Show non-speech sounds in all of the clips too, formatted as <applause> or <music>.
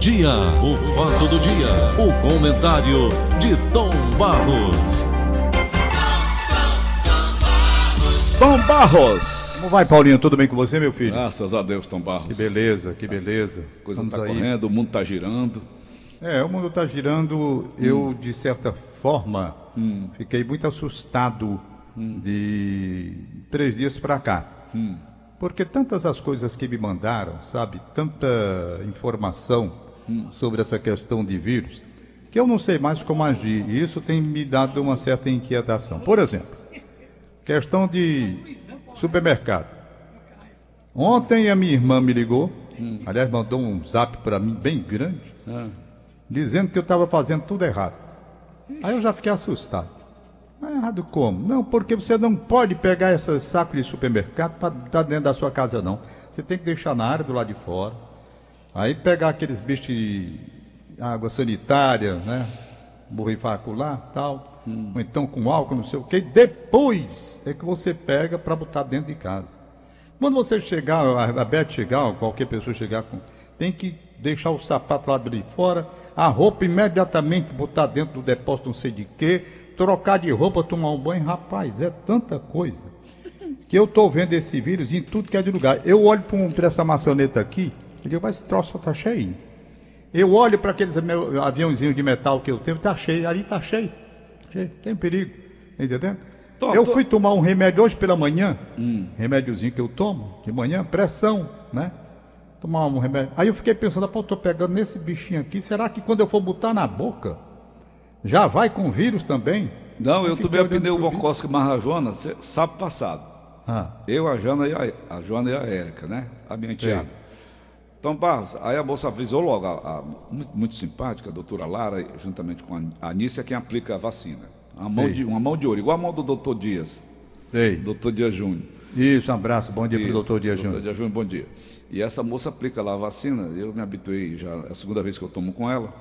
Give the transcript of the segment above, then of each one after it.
dia, o fato do dia, o comentário de Tom Barros. Tom Barros. Como vai, Paulinho? Tudo bem com você, meu filho? Graças a Deus, Tom Barros. Que beleza, que beleza. A coisa Estamos está aí. correndo, o mundo está girando. É, o mundo está girando. Eu, de certa forma, fiquei muito assustado de três dias para cá. Porque tantas as coisas que me mandaram, sabe? Tanta informação sobre essa questão de vírus, que eu não sei mais como agir. E isso tem me dado uma certa inquietação. Por exemplo, questão de supermercado. Ontem a minha irmã me ligou, aliás, mandou um zap para mim bem grande, dizendo que eu estava fazendo tudo errado. Aí eu já fiquei assustado. Mas errado como? Não, porque você não pode pegar esses sacos de supermercado para estar dentro da sua casa, não. Você tem que deixar na área do lado de fora. Aí pegar aqueles bichos de água sanitária, né? Borrifacular, tal. Ou então com álcool, não sei o quê. Depois é que você pega para botar dentro de casa. Quando você chegar, a Beth chegar, qualquer pessoa chegar com. Tem que deixar o sapato lá de fora, a roupa imediatamente botar dentro do depósito não sei de quê, trocar de roupa, tomar um banho. Rapaz, é tanta coisa. Que eu tô vendo esse vírus em tudo que é de lugar. Eu olho para essa maçaneta aqui, e digo, mas esse troço tá cheio. Eu olho para aqueles aviãozinhos de metal que eu tenho, tá cheio, ali tá cheio. cheio tem perigo. Entendendo? Tô- eu tô- fui tomar um remédio hoje pela manhã, remédiozinho que eu tomo de manhã, pressão, né? Tomar um remédio. Aí eu fiquei pensando, pô, eu tô pegando nesse bichinho aqui, será que quando eu for botar na boca, já vai com vírus também? Não, eu fiquei tomei a olhando pneu pro bicho. Bocosca mais a Joana cê- sábado passado. Ah, Eu, a Joana e a, a Joana e a Érica, né? A minha enteada. Então, Barros, aí a moça avisou logo, a, a- muito, muito simpática, a doutora Lara, juntamente com a Anícia, quem aplica a vacina. Uma mão, de, uma mão de ouro, igual a mão do doutor Dias, sei. doutor Dias Júnior. Isso, um abraço, bom dia pro Isso, doutor Dias Doutor Júnior. Dias Júnior, bom dia. E essa moça aplica lá a vacina, eu me habituei já, é a segunda vez que eu tomo com ela,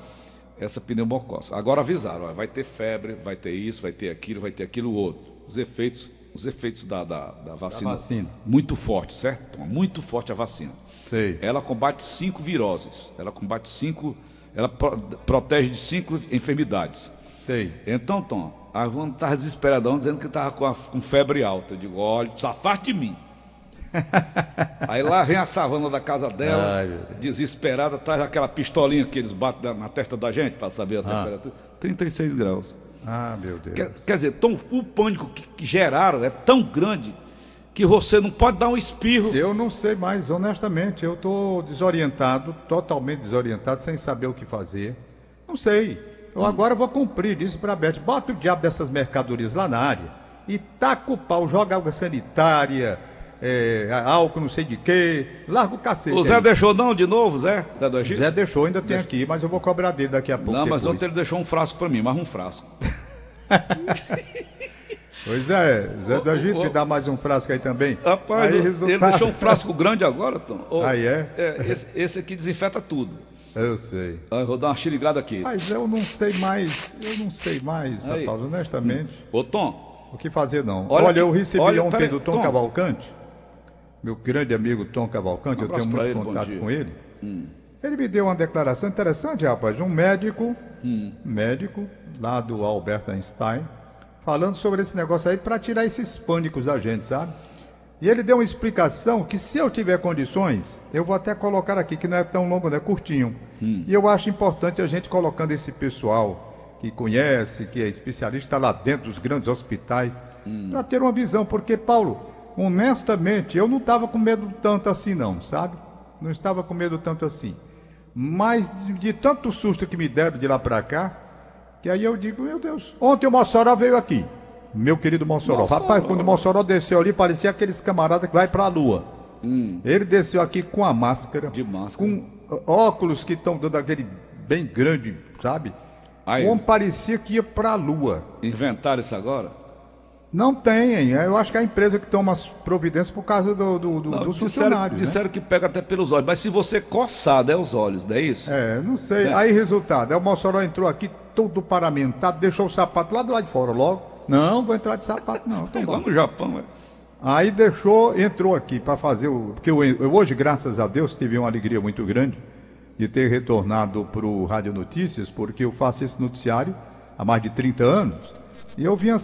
essa pneumocose. Agora avisaram, ó, vai ter febre, vai ter isso, vai ter aquilo, vai ter aquilo outro. Os efeitos, os efeitos da, da, da vacina, vacina. muito forte, certo? Muito forte a vacina. Sei. Ela combate cinco viroses, ela combate cinco, ela pro- protege de cinco enfermidades. Sei. Então, Tom, a Joana estava desesperadão, dizendo que estava com, com febre alta. Eu digo, olha, se afaste de mim. <laughs> Aí lá vem a savana da casa dela, Ai, desesperada, traz aquela pistolinha que eles batem na- na testa da gente para saber a temperatura. 36 graus. Ah, meu Deus. Quer, quer dizer, Tom, o pânico que, que geraram é tão grande que você não pode dar um espirro. Eu não sei mais, honestamente. Eu estou desorientado, totalmente desorientado, sem saber o que fazer. Não sei. Eu agora vou cumprir, disse para a Beth. Bota o diabo dessas mercadorias lá na área e taca o pau, joga água sanitária, é, álcool não sei de quê, larga o cacete. O Zé aí. deixou não de novo, Zé? Zé? Zé deixou, ainda tem aqui, mas eu vou cobrar dele daqui a pouco. Não, mas depois. ontem ele deixou um frasco para mim, mais um frasco. <laughs> Pois é, Zé do me dá mais um frasco aí também. Rapaz, aí, ele deixou um frasco grande agora, Tom. Ô, Aí é? esse, esse aqui desinfeta tudo. Eu sei. Ah, eu vou dar uma xirigada aqui. Mas eu não sei mais, eu não sei mais, Aí. rapaz, honestamente. Ô, Tom, O que fazer não. Olha Olha, eu recebi olha, ontem do Tom, Tom. Cavalcante, meu grande amigo Tom Cavalcante, Um eu tenho muito ele, contato. Hum. com ele. Ele me deu uma declaração interessante, rapaz, um médico, Hum. médico lá do Albert Einstein, falando sobre esse negócio aí para tirar esses pânicos da gente, sabe? E ele deu uma explicação que se eu tiver condições, eu vou até colocar aqui, que não é tão longo, não é curtinho. Hum. E eu acho importante a gente colocando esse pessoal que conhece, que é especialista lá dentro dos grandes hospitais, Hum. para ter uma visão. Porque, Paulo, honestamente, eu não estava com medo tanto assim, não, sabe? Não estava com medo tanto assim. Mas de, de tanto susto que me deram de lá para cá, que aí eu digo, meu Deus. Ontem o Mossoró veio aqui. Meu querido Mossoró. Mossoró. Rapaz, quando o Mossoró desceu ali, parecia aqueles camaradas que vai para a lua. Ele desceu aqui com a máscara. Hum. De máscara. Com óculos que estão dando aquele bem grande, sabe? Aí. Como parecia que ia para a lua. inventaram isso agora? Não tem, hein? Eu acho que é a empresa que toma as providências por causa do, do, do- Não, dos disseram, né? disseram que pega até pelos olhos, mas se você coçar, é os olhos, não é isso? É, não sei. É. Aí, resultado, aí o Mossoró entrou aqui todo paramentado, deixou o sapato lá do lado de fora logo. Não, vou entrar de sapato, não. <laughs> É Tô igual bom. no Japão, é. Aí deixou, entrou aqui para fazer o. Porque eu, eu hoje, graças a Deus, tive uma alegria muito grande. de ter retornado para o Rádio Notícias, porque eu faço esse noticiário há mais de 30 anos. E eu vinha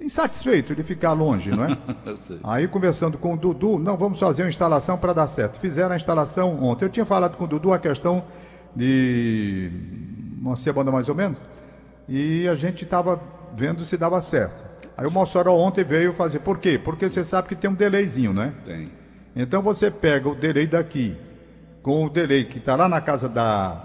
insatisfeito de ficar longe, não é? <laughs> Aí conversando com o Dudu, não, vamos fazer uma instalação para dar certo. Fizeram a instalação ontem. Eu tinha falado com o Dudu a questão de uma semana mais ou menos, e a gente estava vendo se dava certo. Aí o Mossoró ontem veio fazer. Por quê? Porque você sabe que tem um delayzinho, né? Tem. Então você pega o delay daqui com o delay que está lá na casa da.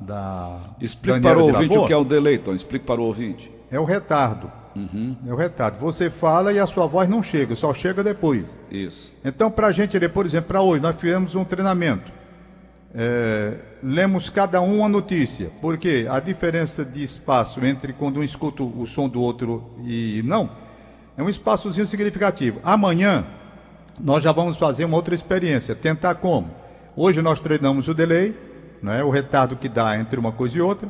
da Explique para o ouvinte o que é o delay, Tom. Explique para o ouvinte. É o retardo. Uhum. É o retardo. Você fala e a sua voz não chega, só chega depois. Isso. Então, para a gente ler, por exemplo, para hoje, nós fizemos um treinamento. É, lemos cada um a notícia, porque a diferença de espaço entre quando um escuta o som do outro e não é um espaçozinho significativo. Amanhã nós já vamos fazer uma outra experiência, tentar como? Hoje nós treinamos o delay, né, o retardo que dá entre uma coisa e outra.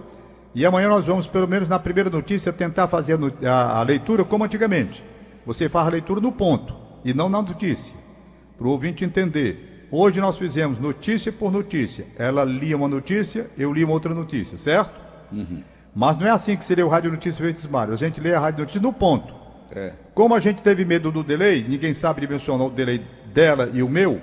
E amanhã nós vamos, pelo menos na primeira notícia, tentar fazer a, a, a leitura como antigamente. Você faz a leitura no ponto e não na notícia, para o ouvinte entender. Hoje nós fizemos notícia por notícia. Ela lia uma notícia, eu li uma outra notícia, certo? Uhum. Mas não é assim que seria o Rádio Notícias Verdes Mares. A gente lê a Rádio Notícias no ponto. É. Como a gente teve medo do delay, ninguém sabe dimensionar o delay dela e o meu,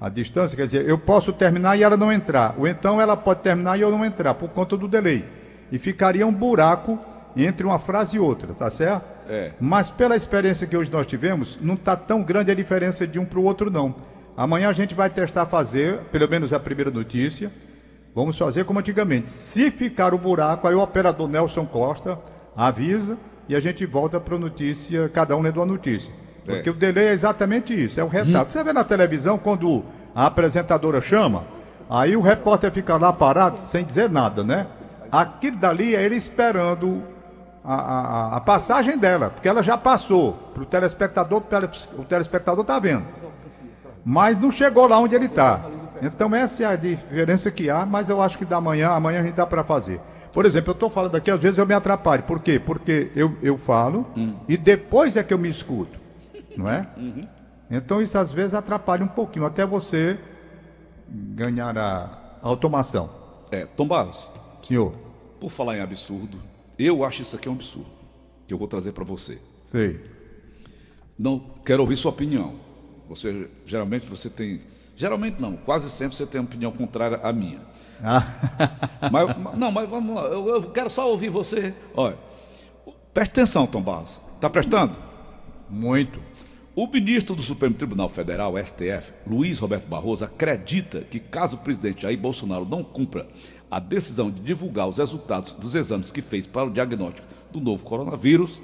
a distância, quer dizer, eu posso terminar e ela não entrar. Ou então ela pode terminar e eu não entrar, por conta do delay e ficaria um buraco entre uma frase e outra, tá certo? É. Mas pela experiência que hoje nós tivemos, não está tão grande a diferença de um para o outro, não. Amanhã a gente vai testar fazer, pelo menos a primeira notícia. Vamos fazer como antigamente. Se ficar o buraco, aí o operador Nelson Costa avisa e a gente volta para a notícia, cada um lendo a notícia. É. Porque o delay é exatamente isso, é o retardo. Hum. Você vê na televisão quando a apresentadora chama, aí o repórter fica lá parado sem dizer nada, né? Aquilo dali é ele esperando a, a, a passagem dela, porque ela já passou. Para o telespectador, o telespectador está vendo. Mas não chegou lá onde ele está. Então essa é a diferença que há, mas eu acho que da manhã, amanhã a gente dá para fazer. Por exemplo, eu estou falando aqui, às vezes eu me atrapalho. Por quê? Porque eu, eu falo hum. e depois é que eu me escuto. Não é? Uhum. Então isso às vezes atrapalha um pouquinho, até você ganhar a automação. É, Tom Barros, Senhor. Por falar em absurdo, eu acho isso aqui um absurdo. Que eu vou trazer para você. Sei. Não quero ouvir sua opinião. Você geralmente você tem, geralmente não, quase sempre você tem uma opinião contrária à minha. Ah. <laughs> mas, não, mas vamos lá, eu, eu, quero só ouvir você. Olha, preste atenção, Tom Barros. Está prestando? Muito. O ministro do Supremo Tribunal Federal, STF, Luiz Roberto Barroso, acredita que caso o presidente Jair Bolsonaro não cumpra a decisão de divulgar os resultados dos exames que fez para o diagnóstico do novo coronavírus,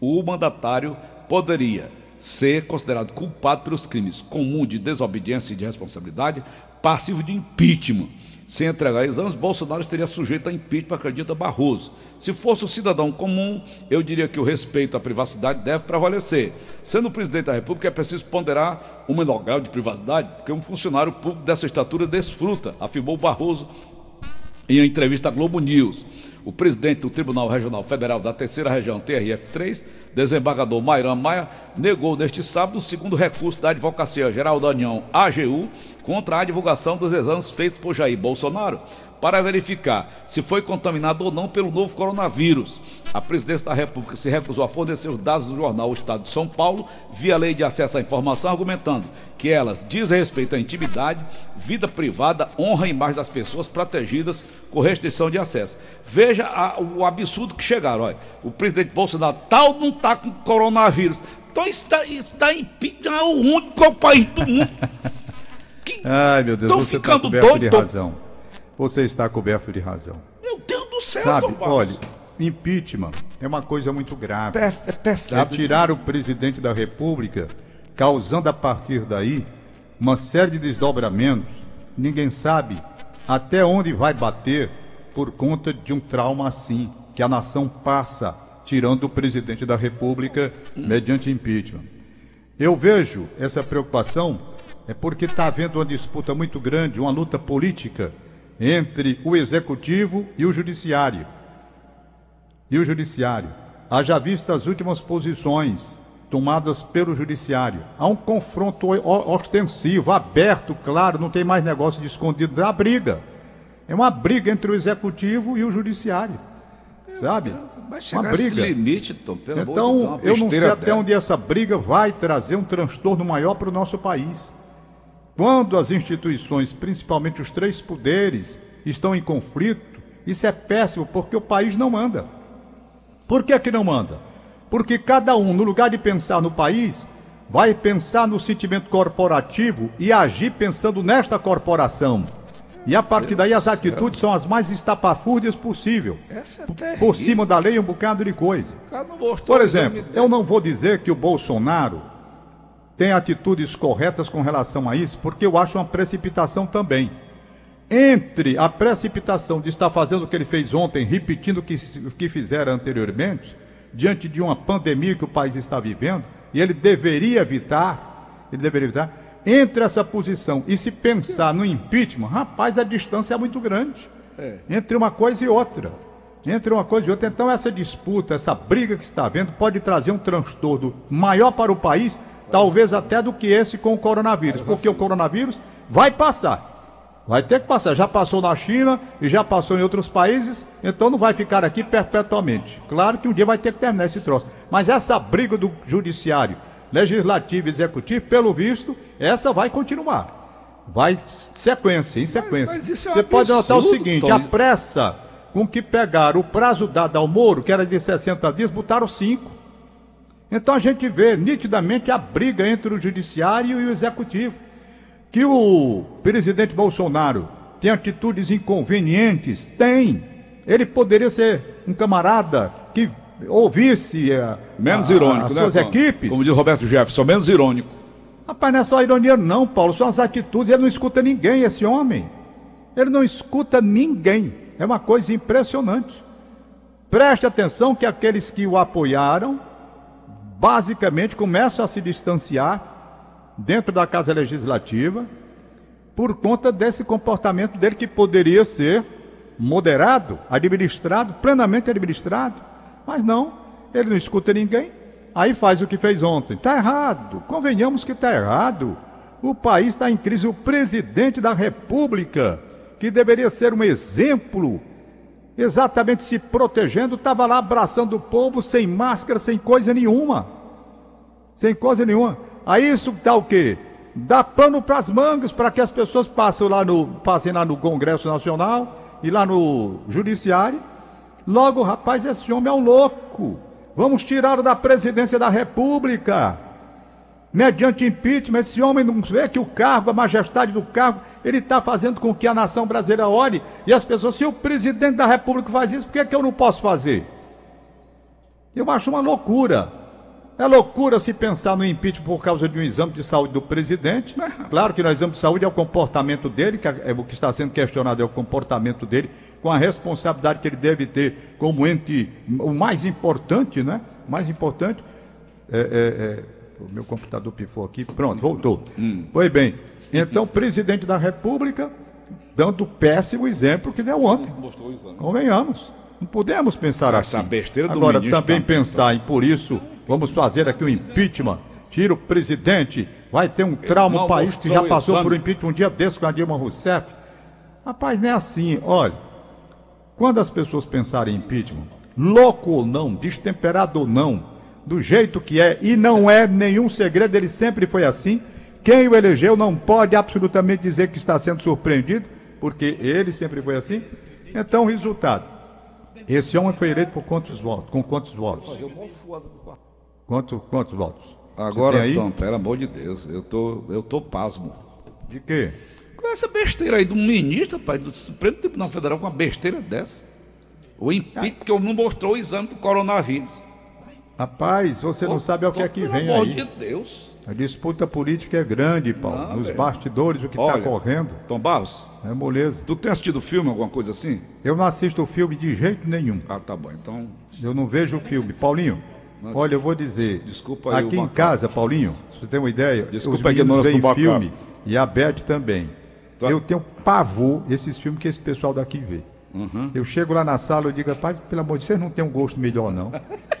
o mandatário poderia ser considerado culpado pelos crimes comum de desobediência e de responsabilidade, passivo de impeachment. Sem entregar exames, Bolsonaro estaria sujeito a impeachment, acredita Barroso. Se fosse um cidadão comum, eu diria que o respeito à privacidade deve prevalecer. Sendo presidente da República, é preciso ponderar o menor grau de privacidade, porque um funcionário público dessa estatura desfruta, afirmou Barroso em uma entrevista à Globo News. O presidente do Tribunal Regional Federal da Terceira Região, TRF3, desembargador Mairan Maia, negou neste sábado o segundo recurso da Advocacia Geral da União, AGU, contra a divulgação dos exames feitos por Jair Bolsonaro para verificar se foi contaminado ou não pelo novo coronavírus. A presidência da República se recusou a fornecer os dados do jornal O Estado de São Paulo via lei de acesso à informação, argumentando que elas dizem respeito à intimidade, vida privada, honra e imagem das pessoas protegidas com restrição de acesso. Veja a, o absurdo que chegaram. Olha, o presidente Bolsonaro tal não está com coronavírus. Então está, está em é o único país do mundo. <laughs> Que Ai, meu Deus, você está coberto doido, de razão. Você está coberto de razão. Meu Deus do céu, Sabe, olha, impeachment é uma coisa muito grave. É, é pesado. É tirar o presidente da República, causando a partir daí uma série de desdobramentos. Ninguém sabe até onde vai bater por conta de um trauma assim que a nação passa tirando o presidente da República mediante impeachment. Eu vejo essa preocupação é porque está havendo uma disputa muito grande, uma luta política entre o executivo e o judiciário. E o judiciário. Haja vista as últimas posições tomadas pelo judiciário. Há um confronto ostensivo, aberto, claro, não tem mais negócio de escondido, há briga. É uma briga entre o executivo e o judiciário. Sabe? uma briga. limite, Tom, então, eu não sei até dessa. onde essa briga vai trazer um transtorno maior para o nosso país. Quando as instituições, principalmente os três poderes, estão em conflito, isso é péssimo porque o país não manda. Por que, que não manda? Porque cada um, no lugar de pensar no país, vai pensar no sentimento corporativo e agir pensando nesta corporação. E a partir daí as atitudes são as mais estapafúrdias possível. É por cima da lei um bocado de coisa. Por exemplo, eu não vou dizer que o Bolsonaro tem atitudes corretas com relação a isso, porque eu acho uma precipitação também. Entre a precipitação de estar fazendo o que ele fez ontem, repetindo o que, o que fizera anteriormente, diante de uma pandemia que o país está vivendo, e ele deveria evitar, ele deveria evitar, entre essa posição e se pensar no impeachment, rapaz, a distância é muito grande. É. Entre uma coisa e outra. Entre uma coisa e outra. Então, essa disputa, essa briga que está havendo, pode trazer um transtorno maior para o país talvez até do que esse com o coronavírus, porque o coronavírus vai passar. Vai ter que passar. Já passou na China e já passou em outros países, então não vai ficar aqui perpetuamente. Claro que um dia vai ter que terminar esse troço. Mas essa briga do judiciário, legislativo e executivo, pelo visto, essa vai continuar. Vai sequência, em sequência. Mas, mas é um Você absurdo, pode notar o seguinte: Tom. a pressa com que pegaram o prazo dado ao Moro, que era de 60 dias, botaram 5. Então a gente vê nitidamente a briga entre o judiciário e o executivo. Que o presidente Bolsonaro tem atitudes inconvenientes? Tem. Ele poderia ser um camarada que ouvisse a, menos irônico, as né, suas Paulo? equipes. Como diz Roberto Jefferson, menos irônico. Rapaz, não é só ironia, não, Paulo. São as atitudes. Ele não escuta ninguém, esse homem. Ele não escuta ninguém. É uma coisa impressionante. Preste atenção que aqueles que o apoiaram basicamente começam a se distanciar dentro da Casa Legislativa por conta desse comportamento dele que poderia ser moderado, administrado, plenamente administrado, mas não, ele não escuta ninguém, aí faz o que fez ontem. Está errado, convenhamos que está errado. O país está em crise, o presidente da República, que deveria ser um exemplo exatamente se protegendo, estava lá abraçando o povo sem máscara, sem coisa nenhuma. Sem coisa nenhuma. Aí isso dá o quê? Dá pano para as mangas para que as pessoas passem lá, no, passem lá no Congresso Nacional e lá no Judiciário. Logo, rapaz, esse homem é um louco. Vamos tirá-lo da presidência da República. Mediante impeachment, esse homem não vê que o cargo, a majestade do cargo, ele está fazendo com que a nação brasileira olhe e as pessoas, se o presidente da República faz isso, por que, é que eu não posso fazer? Eu acho uma loucura. É loucura se pensar no impeachment por causa de um exame de saúde do presidente. Claro que no exame de saúde é o comportamento dele, que é, é o que está sendo questionado é o comportamento dele, com a responsabilidade que ele deve ter como ente, o mais importante, né? O mais importante. É, é, é o meu computador pifou aqui. Pronto, voltou. Hum. Foi bem. Então, presidente da República, dando o péssimo exemplo que deu ontem. Convenhamos. Não podemos pensar Essa assim. besteira do Agora, também pensar em, por isso, vamos fazer aqui o um impeachment, tira o presidente, vai ter um trauma, o país que já passou por um impeachment um dia desse com a Dilma Rousseff. Rapaz, não é assim. Olha, quando as pessoas pensarem em impeachment, louco ou não, destemperado ou não, do jeito que é, e não é nenhum segredo, ele sempre foi assim. Quem o elegeu não pode absolutamente dizer que está sendo surpreendido, porque ele sempre foi assim. Então, resultado: esse homem foi eleito por quantos votos? Com quantos votos? Quanto, quantos votos? Agora, Tom, pelo amor de Deus, eu tô, eu tô pasmo. De quê? Com essa besteira aí do ministro, pai, do Supremo Tribunal Federal, com uma besteira dessa. O impeachment, porque não mostrou o exame do coronavírus. Rapaz, você não sabe o que é que vem aí. Pelo amor de Deus. A disputa política é grande, Paulo. Não, Nos velho. bastidores, o que está correndo. Tom Barros. É moleza. Tu tem assistido filme, alguma coisa assim? Eu não assisto filme de jeito nenhum. Ah, tá bom. Então. Eu não vejo o filme. Paulinho, não, olha, eu vou dizer. Desculpa aí. Aqui em casa, Paulinho, se você tem uma ideia, desculpa os meninos veem filme e a Beth também. Tá. Eu tenho pavor esses filmes que esse pessoal daqui vê. Uhum. Eu chego lá na sala e digo, pai, pelo amor de Deus, vocês não tem um gosto melhor, não.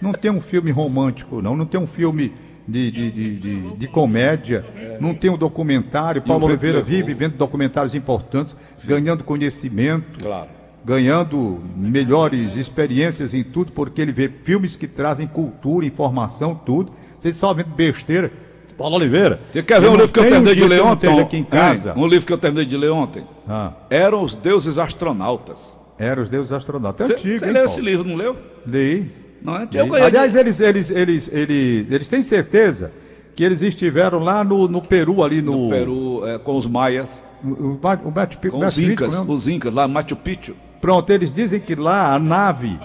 Não tem um filme romântico, não. Não tem um filme de, de, de, de, de comédia, não tem um documentário. Paulo Oliveira vive vendo documentários importantes, ganhando conhecimento, Claro. ganhando melhores experiências em tudo, porque ele vê filmes que trazem cultura, informação, tudo. Vocês só vendo besteira. Paulo Oliveira. Você quer ver eu um livro que eu terminei de ler ontem? aqui em casa. Um livro que eu terminei de ler ontem. Ah, Eram os deuses astronautas. era os deuses astronautas. É antigo, Você hein, leu esse livro, não leu? Li. Não é? Aliás, eles, eles, eles, eles, eles têm certeza que eles estiveram lá no, no Peru, ali no. no Peru, é, com os maias, O, o, Ma- o Machu com os incas, né? os incas lá, Machu Picchu. Pronto, eles dizem que lá a nave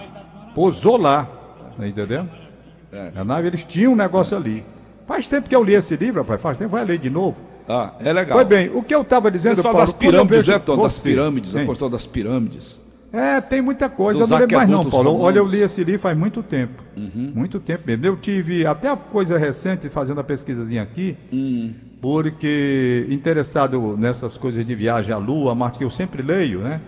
pousou lá. Tá entendendo? É. A nave, eles tinham um negócio ali. Faz tempo que eu li esse livro, rapaz. Faz tempo, vai ler de novo. Ah, é legal. Pois bem, o que eu estava dizendo, Paulo, das pirâmides, né, Tom? Das pirâmides, a Sim. construção das pirâmides. É, tem muita coisa. Dos eu não lembro mais não, Paulo. Olha, eu romanos. li esse livro faz muito tempo. Uhum. Muito tempo mesmo. Eu tive até a coisa recente, fazendo a pesquisazinha aqui, Hum. porque interessado nessas coisas de viagem à Lua, Marte, que eu sempre leio, né?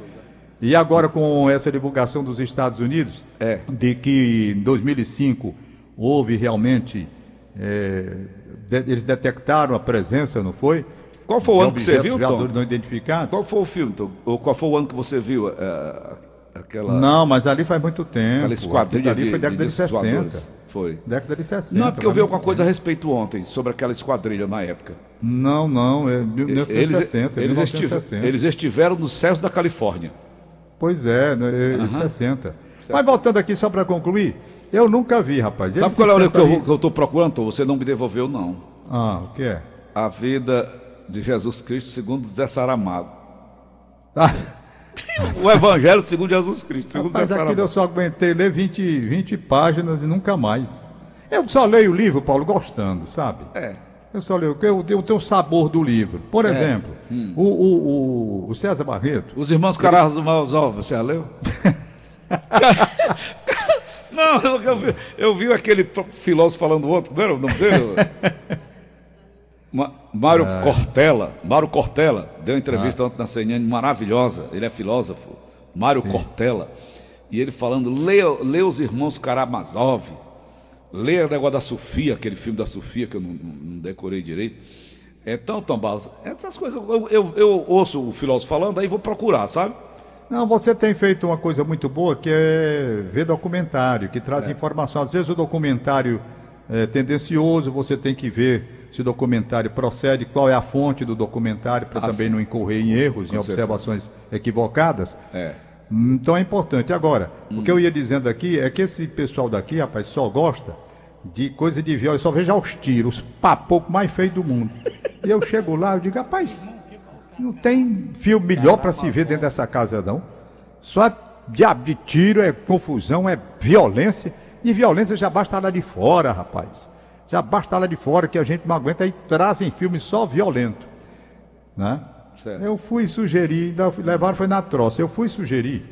E agora com essa divulgação dos Estados Unidos, É. de que em 2005 houve realmente... é, de- eles detectaram a presença, não foi? Qual foi o De ano que você viu, Tom? não identificados. Qual foi o filme, Tom? Ou qual foi o ano que você viu é, aquela, Não, mas ali faz muito tempo. aquela esquadrilha ali de, foi década de, discos 60. voadores? Foi. Década de 60. Não, é porque eu vi faz alguma coisa a respeito ontem sobre aquela esquadrilha na época. Não, não, é 1960. eles, 1960. estive- eles estiveram nos céus da Califórnia. Pois é, né, é 60. Mas voltando aqui só para concluir, eu nunca vi, rapaz. Sabe Eles qual é o que eu, que eu estou procurando, Tom? Você não me devolveu, não. Ah, o que é? A vida de Jesus Cristo segundo Zé Saramago. Ah, <laughs> O Evangelho segundo Jesus Cristo, segundo rapaz, Zé aquilo Saramago. eu só aguentei ler 20, 20 páginas e nunca mais. Eu só leio o livro, Paulo, gostando, sabe? É. Eu só leio, eu, eu tenho o sabor do livro. Por É. exemplo, Hum. o, o, o, o César Barreto, Os irmãos Karamazov, você já leu? <laughs> não, eu, eu vi, eu vi aquele filósofo falando outro, não era o nome dele? <laughs> Mário Cortella, Mário Cortella, deu uma entrevista ontem na CNN maravilhosa, ele é filósofo, Mário Cortella, e ele falando, leia, leia os irmãos Karamazov, leia o negócio da Sofia, aquele filme da Sofia que eu não, não- decorei direito. Então, Tom Barros, essas coisas, eu, eu- eu ouço o filósofo falando, aí vou procurar, sabe? Não, você tem feito uma coisa muito boa que é ver documentário, que traz informação. Às vezes o documentário é tendencioso, você tem que ver se o documentário procede, qual é a fonte do documentário, para Ah, também sim. não incorrer em erros, em observações equivocadas. É. Então é importante. Agora, o Hum. que eu ia dizendo aqui é que esse pessoal daqui, rapaz, só gosta de coisa de viola, só veja os tiros, os papocos mais feios do mundo. <laughs> E eu chego lá, eu digo, rapaz, não tem filme melhor para se ver dentro dessa casa, não. Só diabo de tiro, é confusão, é violência. E violência já basta lá de fora, rapaz. Já basta lá de fora que a gente não aguenta e trazem filme só violento. Né? Certo. Eu fui sugerir, levaram foi na troça. Eu fui sugerir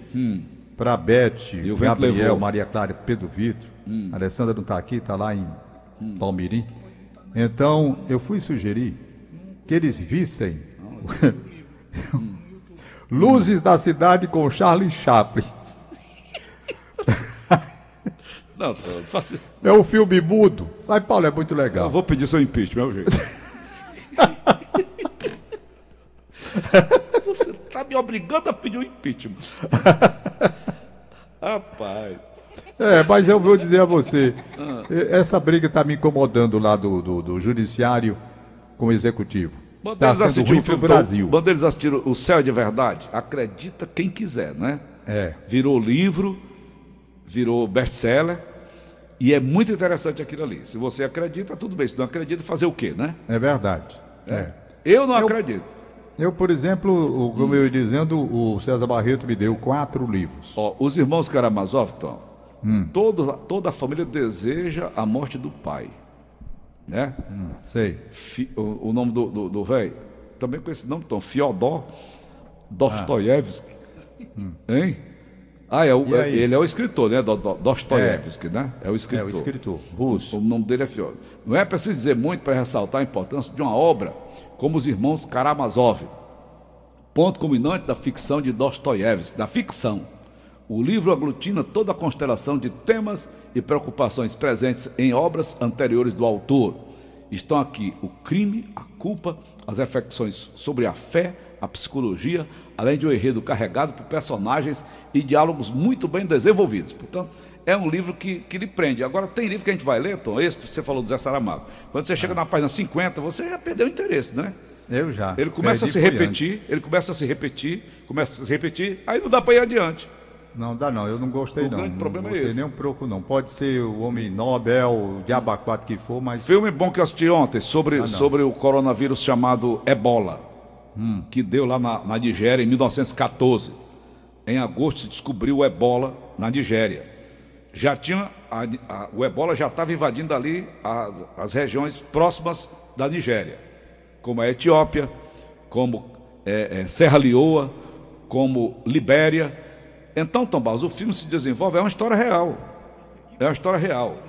para Beth, Hum. O vento Gabriel, levou. Hum. Maria Clara, Pedro Vitor. A Alessandra não está aqui, está lá em Palmirim. Então, eu fui sugerir que eles vissem <laughs> Luzes da Cidade com Charlie Chaplin. <laughs> Não, faça isso. É um filme mudo. Mas, Paulo, é muito Eu legal. vou pedir seu impeachment, é o jeito. <laughs> Você está me obrigando a pedir o impeachment. Rapaz. É, mas eu vou dizer a você, Ah. essa briga está me incomodando lá do, do, do judiciário com o executivo. Quando Está eles sendo assistiram ruim o para o Brasil. Eles assistiram O Céu é de Verdade, acredita quem quiser, né? É. Virou livro, virou best-seller, e é muito interessante aquilo ali. Se você acredita, tudo bem. Se não acredita, fazer o quê, né? É verdade. É. Eu não Eu- acredito. Eu, por exemplo, o- como eu ia dizendo, o César Barreto me deu quatro livros. Ó, os irmãos Karamazov, Tom, Hum. todos- toda a família deseja a morte do pai. Né? Sei. Fi- o, o nome do, velho, também com esse nome, Tom, Fyodor Dostoiévski. Hein? Ah, é o- Ah. Aí? ele é o escritor, né? Do, do, Dostoiévski, né? É o É, escritor. o escritor, russo. O nome dele é Fyodor. Não é preciso dizer muito para ressaltar a importância de uma obra como os irmãos Karamazov. Ponto culminante da ficção de Dostoiévski, da ficção. O livro aglutina toda a constelação de temas e preocupações presentes em obras anteriores do autor. estão aqui o crime, a culpa, as reflexões sobre a fé, a psicologia, além de um enredo carregado por personagens e diálogos muito bem desenvolvidos. Portanto, é um livro que, que lhe prende. Agora, tem livro que a gente vai ler, Tom, esse que você falou do Zé Saramago. Quando você chega na página 50, você já perdeu o interesse, né? Eu já. Ele começa a se repetir, antes. ele começa a se repetir, começa a se repetir, aí não dá para ir adiante. Não dá não, eu não gostei o não. O grande problema não é esse. nem um pouco não. Pode ser o Homem Nobel, o Diabo 4 que for, mas... Filme bom que eu assisti ontem sobre, ah, sobre o coronavírus chamado Ebola, hum. que deu lá na, na Nigéria em 1914. Em agosto se descobriu o Ebola na Nigéria. Já tinha, a, a, o Ebola já estava invadindo ali as, as regiões próximas da Nigéria, como a Etiópia, como é, é, Serra Leoa, como Libéria então, Tom Barros, o filme se desenvolve, é uma história real. É uma história real.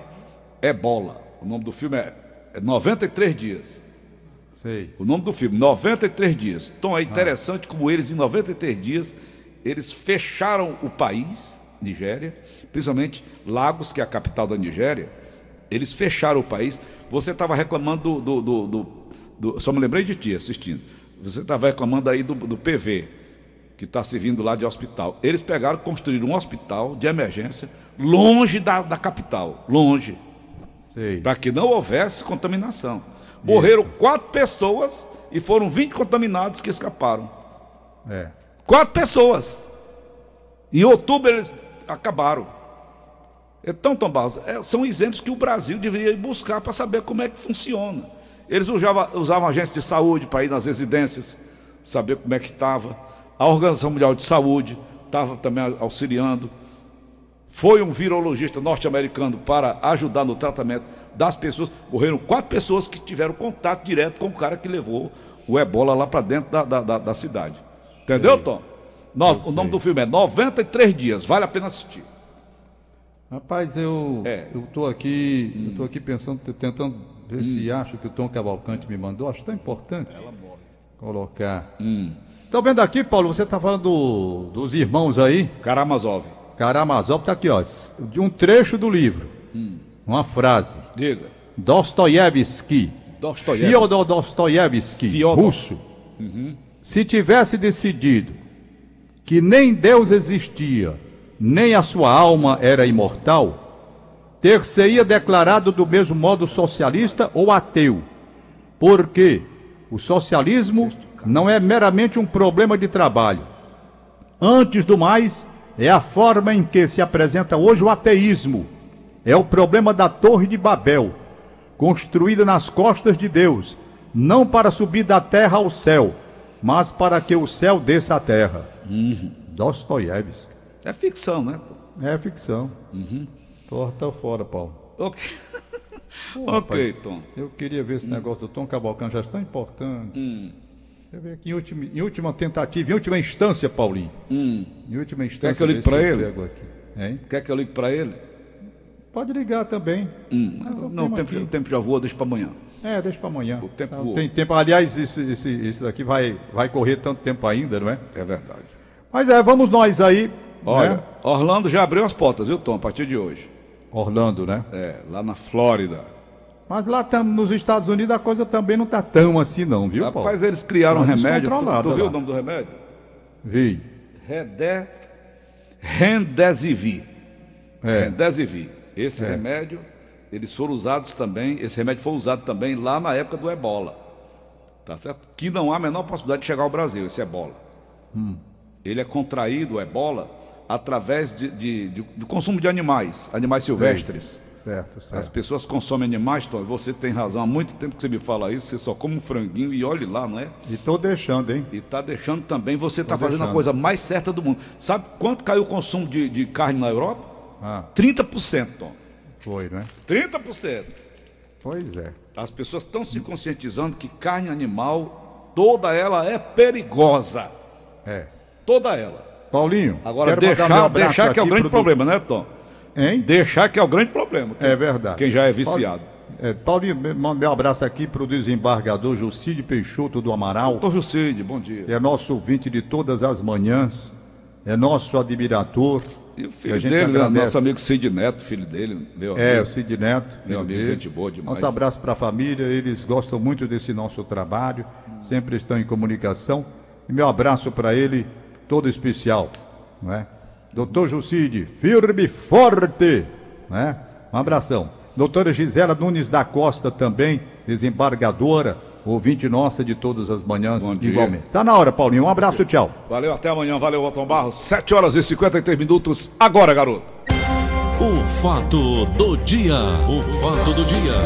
É bola. O nome do filme é, é 93 dias. Sei. O nome do filme, 93 dias. Então é interessante ah. como eles, em 93 dias, eles fecharam o país, Nigéria, principalmente Lagos, que é a capital da Nigéria, eles fecharam o país. Você estava reclamando do, do, do, do, Só me lembrei de ti assistindo. Você estava reclamando aí do, do PV que está servindo lá de hospital. Eles pegaram, construíram um hospital de emergência longe da, da capital, longe, para que não houvesse contaminação. Morreram Isso. quatro pessoas e foram 20 contaminados que escaparam. É. Quatro pessoas. Em outubro eles acabaram. Então, Tom Barros, é, são exemplos que o Brasil deveria buscar para saber como é que funciona. Eles usavam, usavam agências de saúde para ir nas residências, saber como é que estava a Organização Mundial de Saúde estava também auxiliando. Foi um virologista norte-americano para ajudar no tratamento das pessoas. Morreram quatro pessoas que tiveram contato direto com o cara que levou o ebola lá para dentro da, da, da, da, cidade. Entendeu, Tom? No, o nome do filme é 93 Dias, vale a pena assistir. Rapaz, eu é. eu tô aqui, hum. eu tô aqui pensando, tentando ver hum. se acho que o Tom Cavalcante me mandou, acho tão importante colocar. Hum. Estou vendo aqui, Paulo, você está falando do, dos irmãos aí. Karamazov. Karamazov está aqui, ó. De um trecho do livro. Hum. Uma frase. Diga. Dostoiévski. Dostoiévski. Fyodor Dostoiévski, Fyodor. russo. Uhum. Se tivesse decidido que nem Deus existia, nem a sua alma era imortal, ter-se-ia declarado do mesmo modo socialista ou ateu. Porque o socialismo não é meramente um problema de trabalho. Antes do mais, é a forma em que se apresenta hoje o ateísmo. É o problema da Torre de Babel, construída nas costas de Deus, não para subir da terra ao céu, mas para que o céu desça à terra. Uhum. Dostoiévski. É ficção, né? É ficção. Uhum. Torta fora, Paulo. Ok. Pô, ok, rapaz, Tom. Eu queria ver esse hum. negócio do Tom Cavalcante, já é tão importante. Hum. Aqui, em última, em última tentativa, em última instância, Paulinho. Hum. Em última instância. Quer que eu ligue para ele? Hein? Quer que eu ligue para ele? Pode ligar também. Hum. Não, o, tempo, o tempo já voa, deixa para amanhã. É, deixa para amanhã. O tempo voa. Tem tempo. Aliás, esse, esse, esse daqui vai, vai correr tanto tempo ainda, não é? É verdade. Mas é, vamos nós aí. Olha, né? Orlando já abriu as portas, viu, Tom, a partir de hoje. Orlando, né? É, lá na Flórida. Mas lá tam, nos Estados Unidos a coisa também não está tão assim não, viu, Paulo? Rapaz, eles criaram um remédio. Tu, tu viu o nome do remédio? Vi. Redé... Rendesivir. É. Rendesivir. Esse é. remédio, eles foram usados também, esse remédio foi usado também lá na época do ebola. Tá certo? Que não há a menor possibilidade de chegar ao Brasil, esse ebola. Hum. Ele é contraído, o ebola, através de, de, de, de consumo de animais, animais silvestres. Certo, certo. As pessoas consomem animais, então, você tem razão. Há muito tempo que você me fala isso, você só come um franguinho e olhe lá, não é? E estou deixando, hein? E está deixando também. Você está fazendo a coisa mais certa do mundo. Sabe quanto caiu o consumo de, de carne na Europa? Ah. 30%, Tom. Foi, né? 30%. Pois é. As pessoas estão se conscientizando que carne animal, toda ela é perigosa. É. Toda ela. Paulinho, agora deixar, deixar que é o grande problema, né, Tom? Hein? Deixar que é o grande problema. é verdade. Quem já é viciado. É, Paulinho, manda meu abraço aqui para o desembargador Jucide Peixoto do Amaral. Doutor Jucide, bom dia. É nosso ouvinte de todas as manhãs, é nosso admirador, E o filho dele, né? nosso amigo Cid Neto, filho dele, meu é, amigo. É, o Cid Neto. Meu amigo, dele. gente boa demais. Nosso abraço para a família, eles gostam muito desse nosso trabalho, sempre estão em comunicação. E meu abraço para ele, todo especial, não é? Doutor Jucide, firme e forte, né? Um abração. Doutora Gisela Nunes da Costa também, desembargadora, ouvinte nossa de todas as manhãs, igualmente. Tá na hora, Paulinho. Um abraço, tchau. Valeu, até amanhã. Valeu, Otton Barros. 7 horas e 53 minutos. Agora, garoto. O fato do dia. O fato do dia.